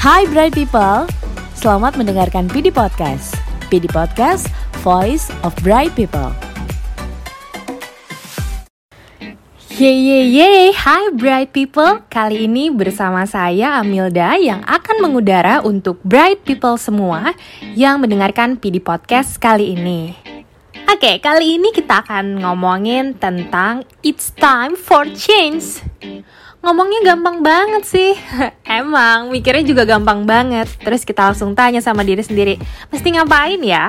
Hai Bright People, selamat mendengarkan PD Podcast. PD Podcast, Voice of Bright People. Yeay, yeay, yeay, hai Bright People. Kali ini bersama saya Amilda yang akan mengudara untuk Bright People semua Yang mendengarkan PD Podcast kali ini. Oke, kali ini kita akan ngomongin tentang It's time for change Ngomongnya gampang banget sih Emang, mikirnya juga gampang banget Terus kita langsung tanya sama diri sendiri Mesti ngapain ya?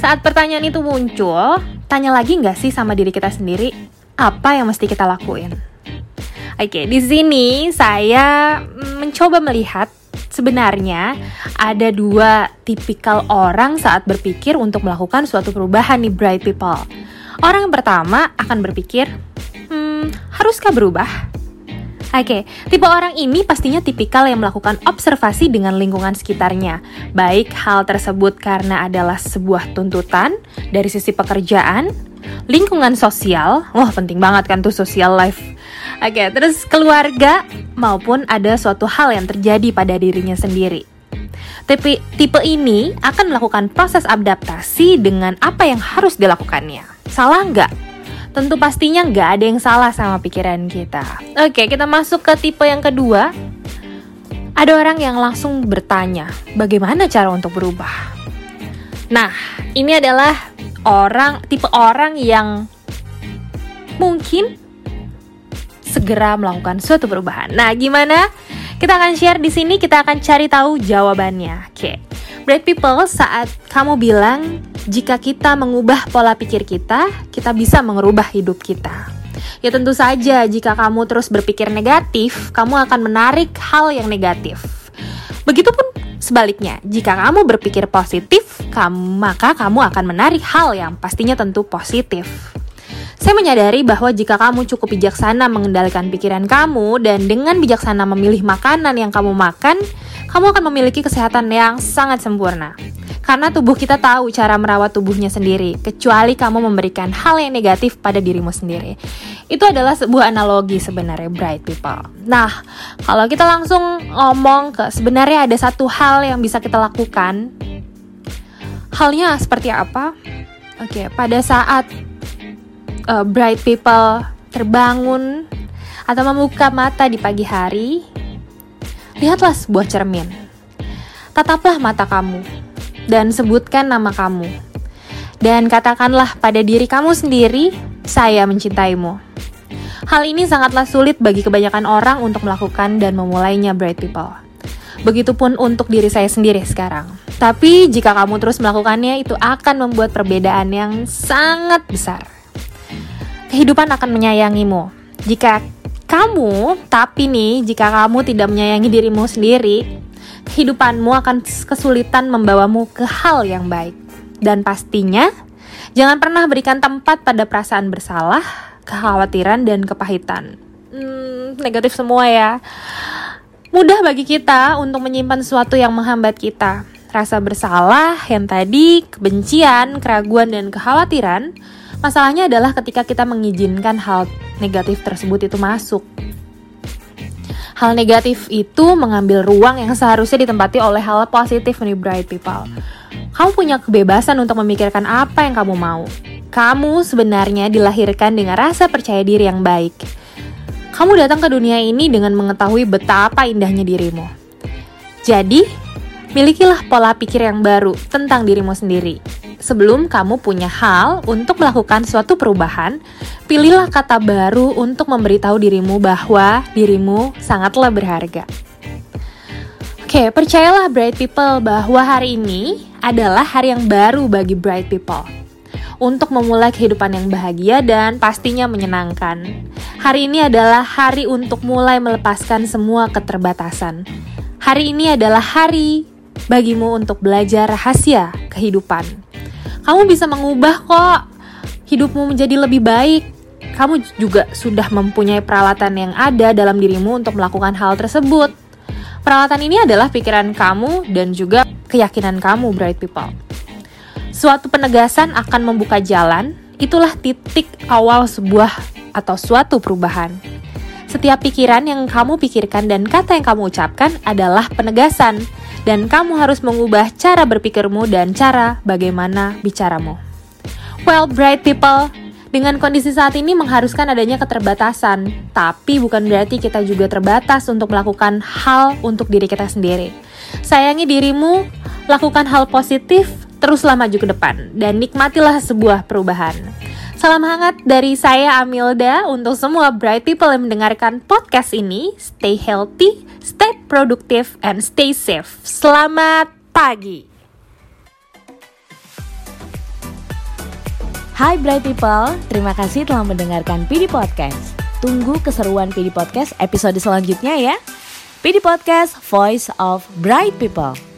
Saat pertanyaan itu muncul Tanya lagi nggak sih sama diri kita sendiri apa yang mesti kita lakuin. Oke, di sini saya mencoba melihat sebenarnya ada dua tipikal orang saat berpikir untuk melakukan suatu perubahan nih bright people. Orang pertama akan berpikir, hmm, haruskah berubah? Oke, okay, tipe orang ini pastinya tipikal yang melakukan observasi dengan lingkungan sekitarnya. Baik hal tersebut karena adalah sebuah tuntutan dari sisi pekerjaan, lingkungan sosial, wah penting banget kan tuh social life. Oke, terus keluarga maupun ada suatu hal yang terjadi pada dirinya sendiri. Tipe, tipe ini akan melakukan proses adaptasi dengan apa yang harus dilakukannya. Salah nggak? Tentu pastinya nggak ada yang salah sama pikiran kita. Oke, kita masuk ke tipe yang kedua. Ada orang yang langsung bertanya, bagaimana cara untuk berubah? Nah, ini adalah orang tipe orang yang mungkin segera melakukan suatu perubahan. Nah, gimana? Kita akan share di sini, kita akan cari tahu jawabannya. Oke. Okay. Bright people, saat kamu bilang jika kita mengubah pola pikir kita, kita bisa mengubah hidup kita. Ya tentu saja jika kamu terus berpikir negatif, kamu akan menarik hal yang negatif. Begitupun Sebaliknya, jika kamu berpikir positif, kamu, maka kamu akan menarik hal yang pastinya tentu positif. Saya menyadari bahwa jika kamu cukup bijaksana mengendalikan pikiran kamu dan dengan bijaksana memilih makanan yang kamu makan, kamu akan memiliki kesehatan yang sangat sempurna. Karena tubuh kita tahu cara merawat tubuhnya sendiri, kecuali kamu memberikan hal yang negatif pada dirimu sendiri. Itu adalah sebuah analogi sebenarnya bright people. Nah, kalau kita langsung ngomong ke sebenarnya ada satu hal yang bisa kita lakukan. Halnya seperti apa? Oke, pada saat uh, bright people terbangun atau membuka mata di pagi hari, lihatlah sebuah cermin. Tataplah mata kamu dan sebutkan nama kamu. Dan katakanlah pada diri kamu sendiri, saya mencintaimu. Hal ini sangatlah sulit bagi kebanyakan orang untuk melakukan dan memulainya bright people. Begitupun untuk diri saya sendiri sekarang. Tapi jika kamu terus melakukannya, itu akan membuat perbedaan yang sangat besar. Kehidupan akan menyayangimu. Jika kamu, tapi nih, jika kamu tidak menyayangi dirimu sendiri, kehidupanmu akan kesulitan membawamu ke hal yang baik. Dan pastinya, jangan pernah berikan tempat pada perasaan bersalah, kekhawatiran, dan kepahitan. Hmm, negatif semua ya. Mudah bagi kita untuk menyimpan sesuatu yang menghambat kita. Rasa bersalah yang tadi, kebencian, keraguan, dan kekhawatiran, masalahnya adalah ketika kita mengizinkan hal negatif tersebut itu masuk hal negatif itu mengambil ruang yang seharusnya ditempati oleh hal positif nih bright people. Kamu punya kebebasan untuk memikirkan apa yang kamu mau. Kamu sebenarnya dilahirkan dengan rasa percaya diri yang baik. Kamu datang ke dunia ini dengan mengetahui betapa indahnya dirimu. Jadi, milikilah pola pikir yang baru tentang dirimu sendiri sebelum kamu punya hal untuk melakukan suatu perubahan, pilihlah kata baru untuk memberitahu dirimu bahwa dirimu sangatlah berharga. Oke, percayalah bright people bahwa hari ini adalah hari yang baru bagi bright people. Untuk memulai kehidupan yang bahagia dan pastinya menyenangkan. Hari ini adalah hari untuk mulai melepaskan semua keterbatasan. Hari ini adalah hari bagimu untuk belajar rahasia kehidupan kamu bisa mengubah kok hidupmu menjadi lebih baik. Kamu juga sudah mempunyai peralatan yang ada dalam dirimu untuk melakukan hal tersebut. Peralatan ini adalah pikiran kamu dan juga keyakinan kamu, bright people. Suatu penegasan akan membuka jalan, itulah titik awal sebuah atau suatu perubahan. Setiap pikiran yang kamu pikirkan dan kata yang kamu ucapkan adalah penegasan, dan kamu harus mengubah cara berpikirmu dan cara bagaimana bicaramu. Well, bright people, dengan kondisi saat ini mengharuskan adanya keterbatasan, tapi bukan berarti kita juga terbatas untuk melakukan hal untuk diri kita sendiri. Sayangi dirimu, lakukan hal positif, teruslah maju ke depan, dan nikmatilah sebuah perubahan. Salam hangat dari saya Amilda untuk semua bright people yang mendengarkan podcast ini. Stay healthy, stay produktif, and stay safe. Selamat pagi. Hai bright people, terima kasih telah mendengarkan PD Podcast. Tunggu keseruan PD Podcast episode selanjutnya ya. PD Podcast, Voice of Bright People.